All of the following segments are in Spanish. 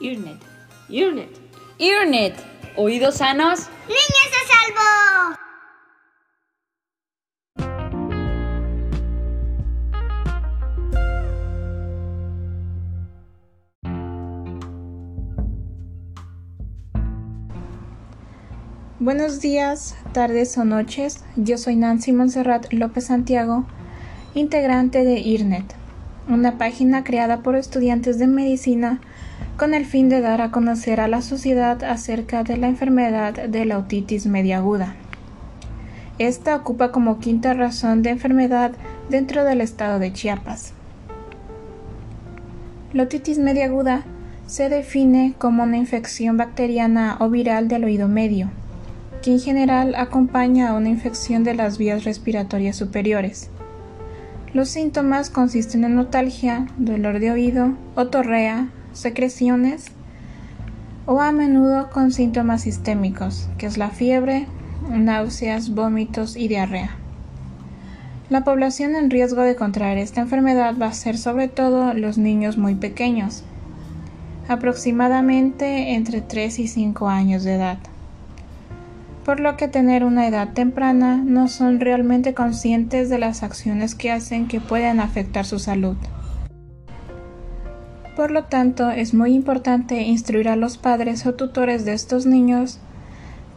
Earnet. Earnet. Earnet. ¿Oídos sanos? ¡Niños a salvo! Buenos días, tardes o noches. Yo soy Nancy Monserrat López Santiago, integrante de IRNET, una página creada por estudiantes de medicina con el fin de dar a conocer a la sociedad acerca de la enfermedad de la otitis media aguda. Esta ocupa como quinta razón de enfermedad dentro del estado de Chiapas. La otitis media aguda se define como una infección bacteriana o viral del oído medio que en general acompaña a una infección de las vías respiratorias superiores. Los síntomas consisten en notalgia, dolor de oído, otorrea, secreciones o a menudo con síntomas sistémicos, que es la fiebre, náuseas, vómitos y diarrea. La población en riesgo de contraer esta enfermedad va a ser sobre todo los niños muy pequeños, aproximadamente entre 3 y 5 años de edad por lo que tener una edad temprana no son realmente conscientes de las acciones que hacen que puedan afectar su salud. Por lo tanto, es muy importante instruir a los padres o tutores de estos niños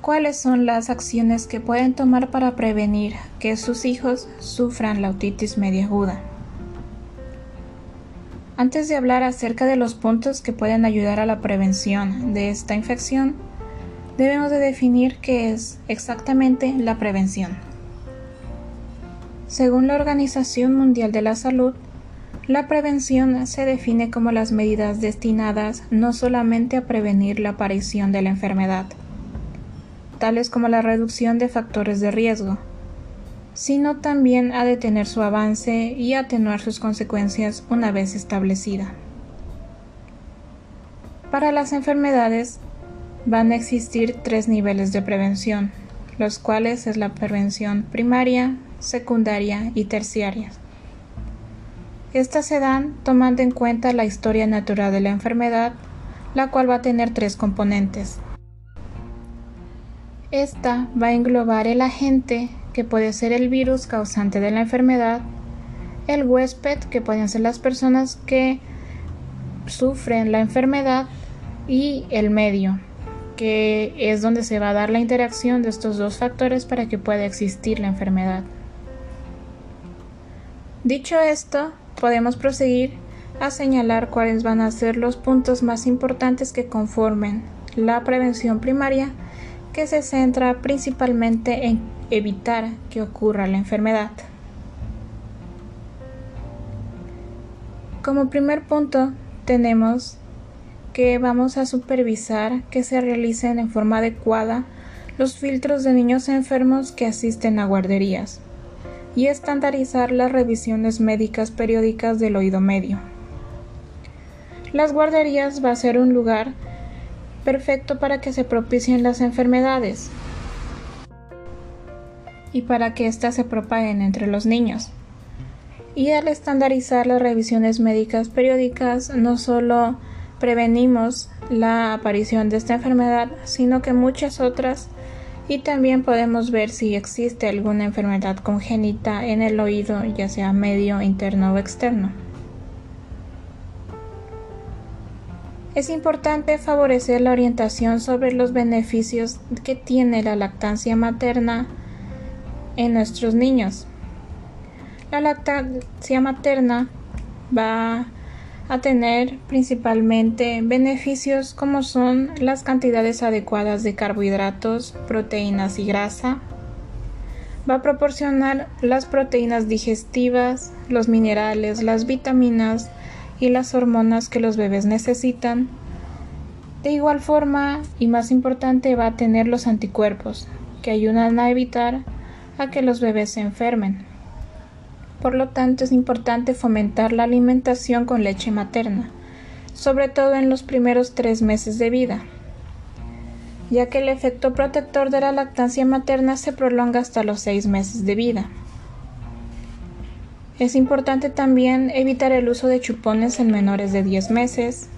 cuáles son las acciones que pueden tomar para prevenir que sus hijos sufran la otitis media aguda. Antes de hablar acerca de los puntos que pueden ayudar a la prevención de esta infección, debemos de definir qué es exactamente la prevención. Según la Organización Mundial de la Salud, la prevención se define como las medidas destinadas no solamente a prevenir la aparición de la enfermedad, tales como la reducción de factores de riesgo, sino también a detener su avance y atenuar sus consecuencias una vez establecida. Para las enfermedades van a existir tres niveles de prevención, los cuales es la prevención primaria, secundaria y terciaria. Estas se dan tomando en cuenta la historia natural de la enfermedad, la cual va a tener tres componentes. Esta va a englobar el agente, que puede ser el virus causante de la enfermedad, el huésped, que pueden ser las personas que sufren la enfermedad, y el medio, es donde se va a dar la interacción de estos dos factores para que pueda existir la enfermedad. Dicho esto, podemos proseguir a señalar cuáles van a ser los puntos más importantes que conformen la prevención primaria, que se centra principalmente en evitar que ocurra la enfermedad. Como primer punto tenemos que vamos a supervisar que se realicen en forma adecuada los filtros de niños enfermos que asisten a guarderías y estandarizar las revisiones médicas periódicas del oído medio. Las guarderías va a ser un lugar perfecto para que se propicien las enfermedades y para que éstas se propaguen entre los niños. Y al estandarizar las revisiones médicas periódicas, no solo prevenimos la aparición de esta enfermedad, sino que muchas otras y también podemos ver si existe alguna enfermedad congénita en el oído, ya sea medio, interno o externo. Es importante favorecer la orientación sobre los beneficios que tiene la lactancia materna en nuestros niños. La lactancia materna va a tener principalmente beneficios como son las cantidades adecuadas de carbohidratos, proteínas y grasa. Va a proporcionar las proteínas digestivas, los minerales, las vitaminas y las hormonas que los bebés necesitan. De igual forma, y más importante, va a tener los anticuerpos, que ayudan a evitar a que los bebés se enfermen. Por lo tanto, es importante fomentar la alimentación con leche materna, sobre todo en los primeros tres meses de vida, ya que el efecto protector de la lactancia materna se prolonga hasta los seis meses de vida. Es importante también evitar el uso de chupones en menores de 10 meses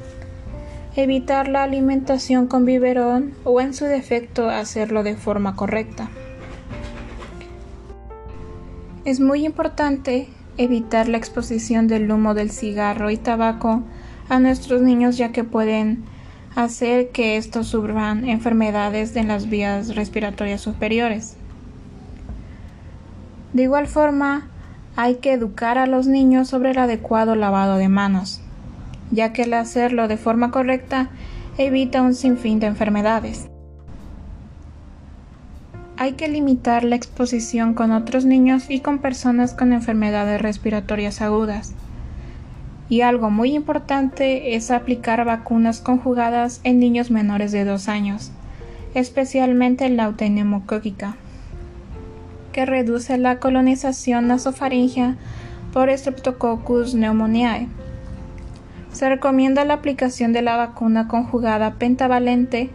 evitar la alimentación con biberón o en su defecto hacerlo de forma correcta. Es muy importante evitar la exposición del humo del cigarro y tabaco a nuestros niños ya que pueden hacer que estos sufran enfermedades en las vías respiratorias superiores. De igual forma, hay que educar a los niños sobre el adecuado lavado de manos, ya que el hacerlo de forma correcta evita un sinfín de enfermedades. Hay que limitar la exposición con otros niños y con personas con enfermedades respiratorias agudas. Y algo muy importante es aplicar vacunas conjugadas en niños menores de 2 años, especialmente la neumocoquica, que reduce la colonización nasofaringea por Streptococcus pneumoniae. Se recomienda la aplicación de la vacuna conjugada pentavalente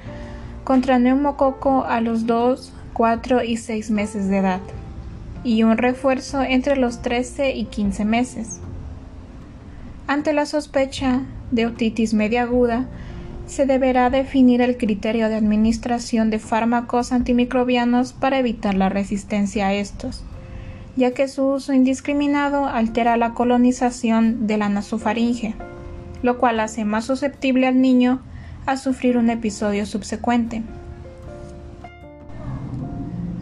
contra neumococo a los 2 4 y 6 meses de edad y un refuerzo entre los 13 y 15 meses. Ante la sospecha de otitis media aguda, se deberá definir el criterio de administración de fármacos antimicrobianos para evitar la resistencia a estos, ya que su uso indiscriminado altera la colonización de la nasofaringe, lo cual hace más susceptible al niño a sufrir un episodio subsecuente.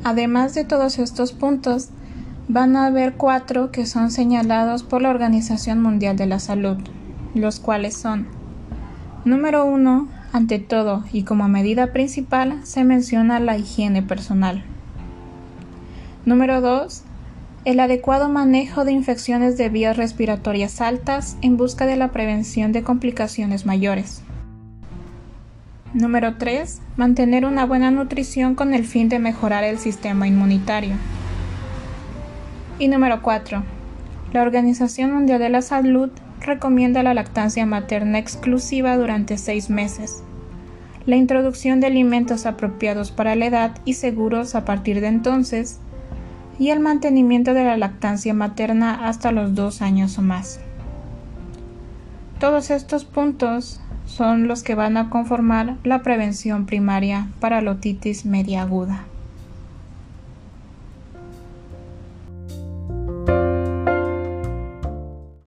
Además de todos estos puntos, van a haber cuatro que son señalados por la Organización Mundial de la Salud, los cuales son Número uno, ante todo y como medida principal se menciona la higiene personal. Número 2. El adecuado manejo de infecciones de vías respiratorias altas en busca de la prevención de complicaciones mayores. Número 3. Mantener una buena nutrición con el fin de mejorar el sistema inmunitario. Y número 4. La Organización Mundial de la Salud recomienda la lactancia materna exclusiva durante seis meses, la introducción de alimentos apropiados para la edad y seguros a partir de entonces, y el mantenimiento de la lactancia materna hasta los dos años o más. Todos estos puntos son los que van a conformar la prevención primaria para la otitis media aguda.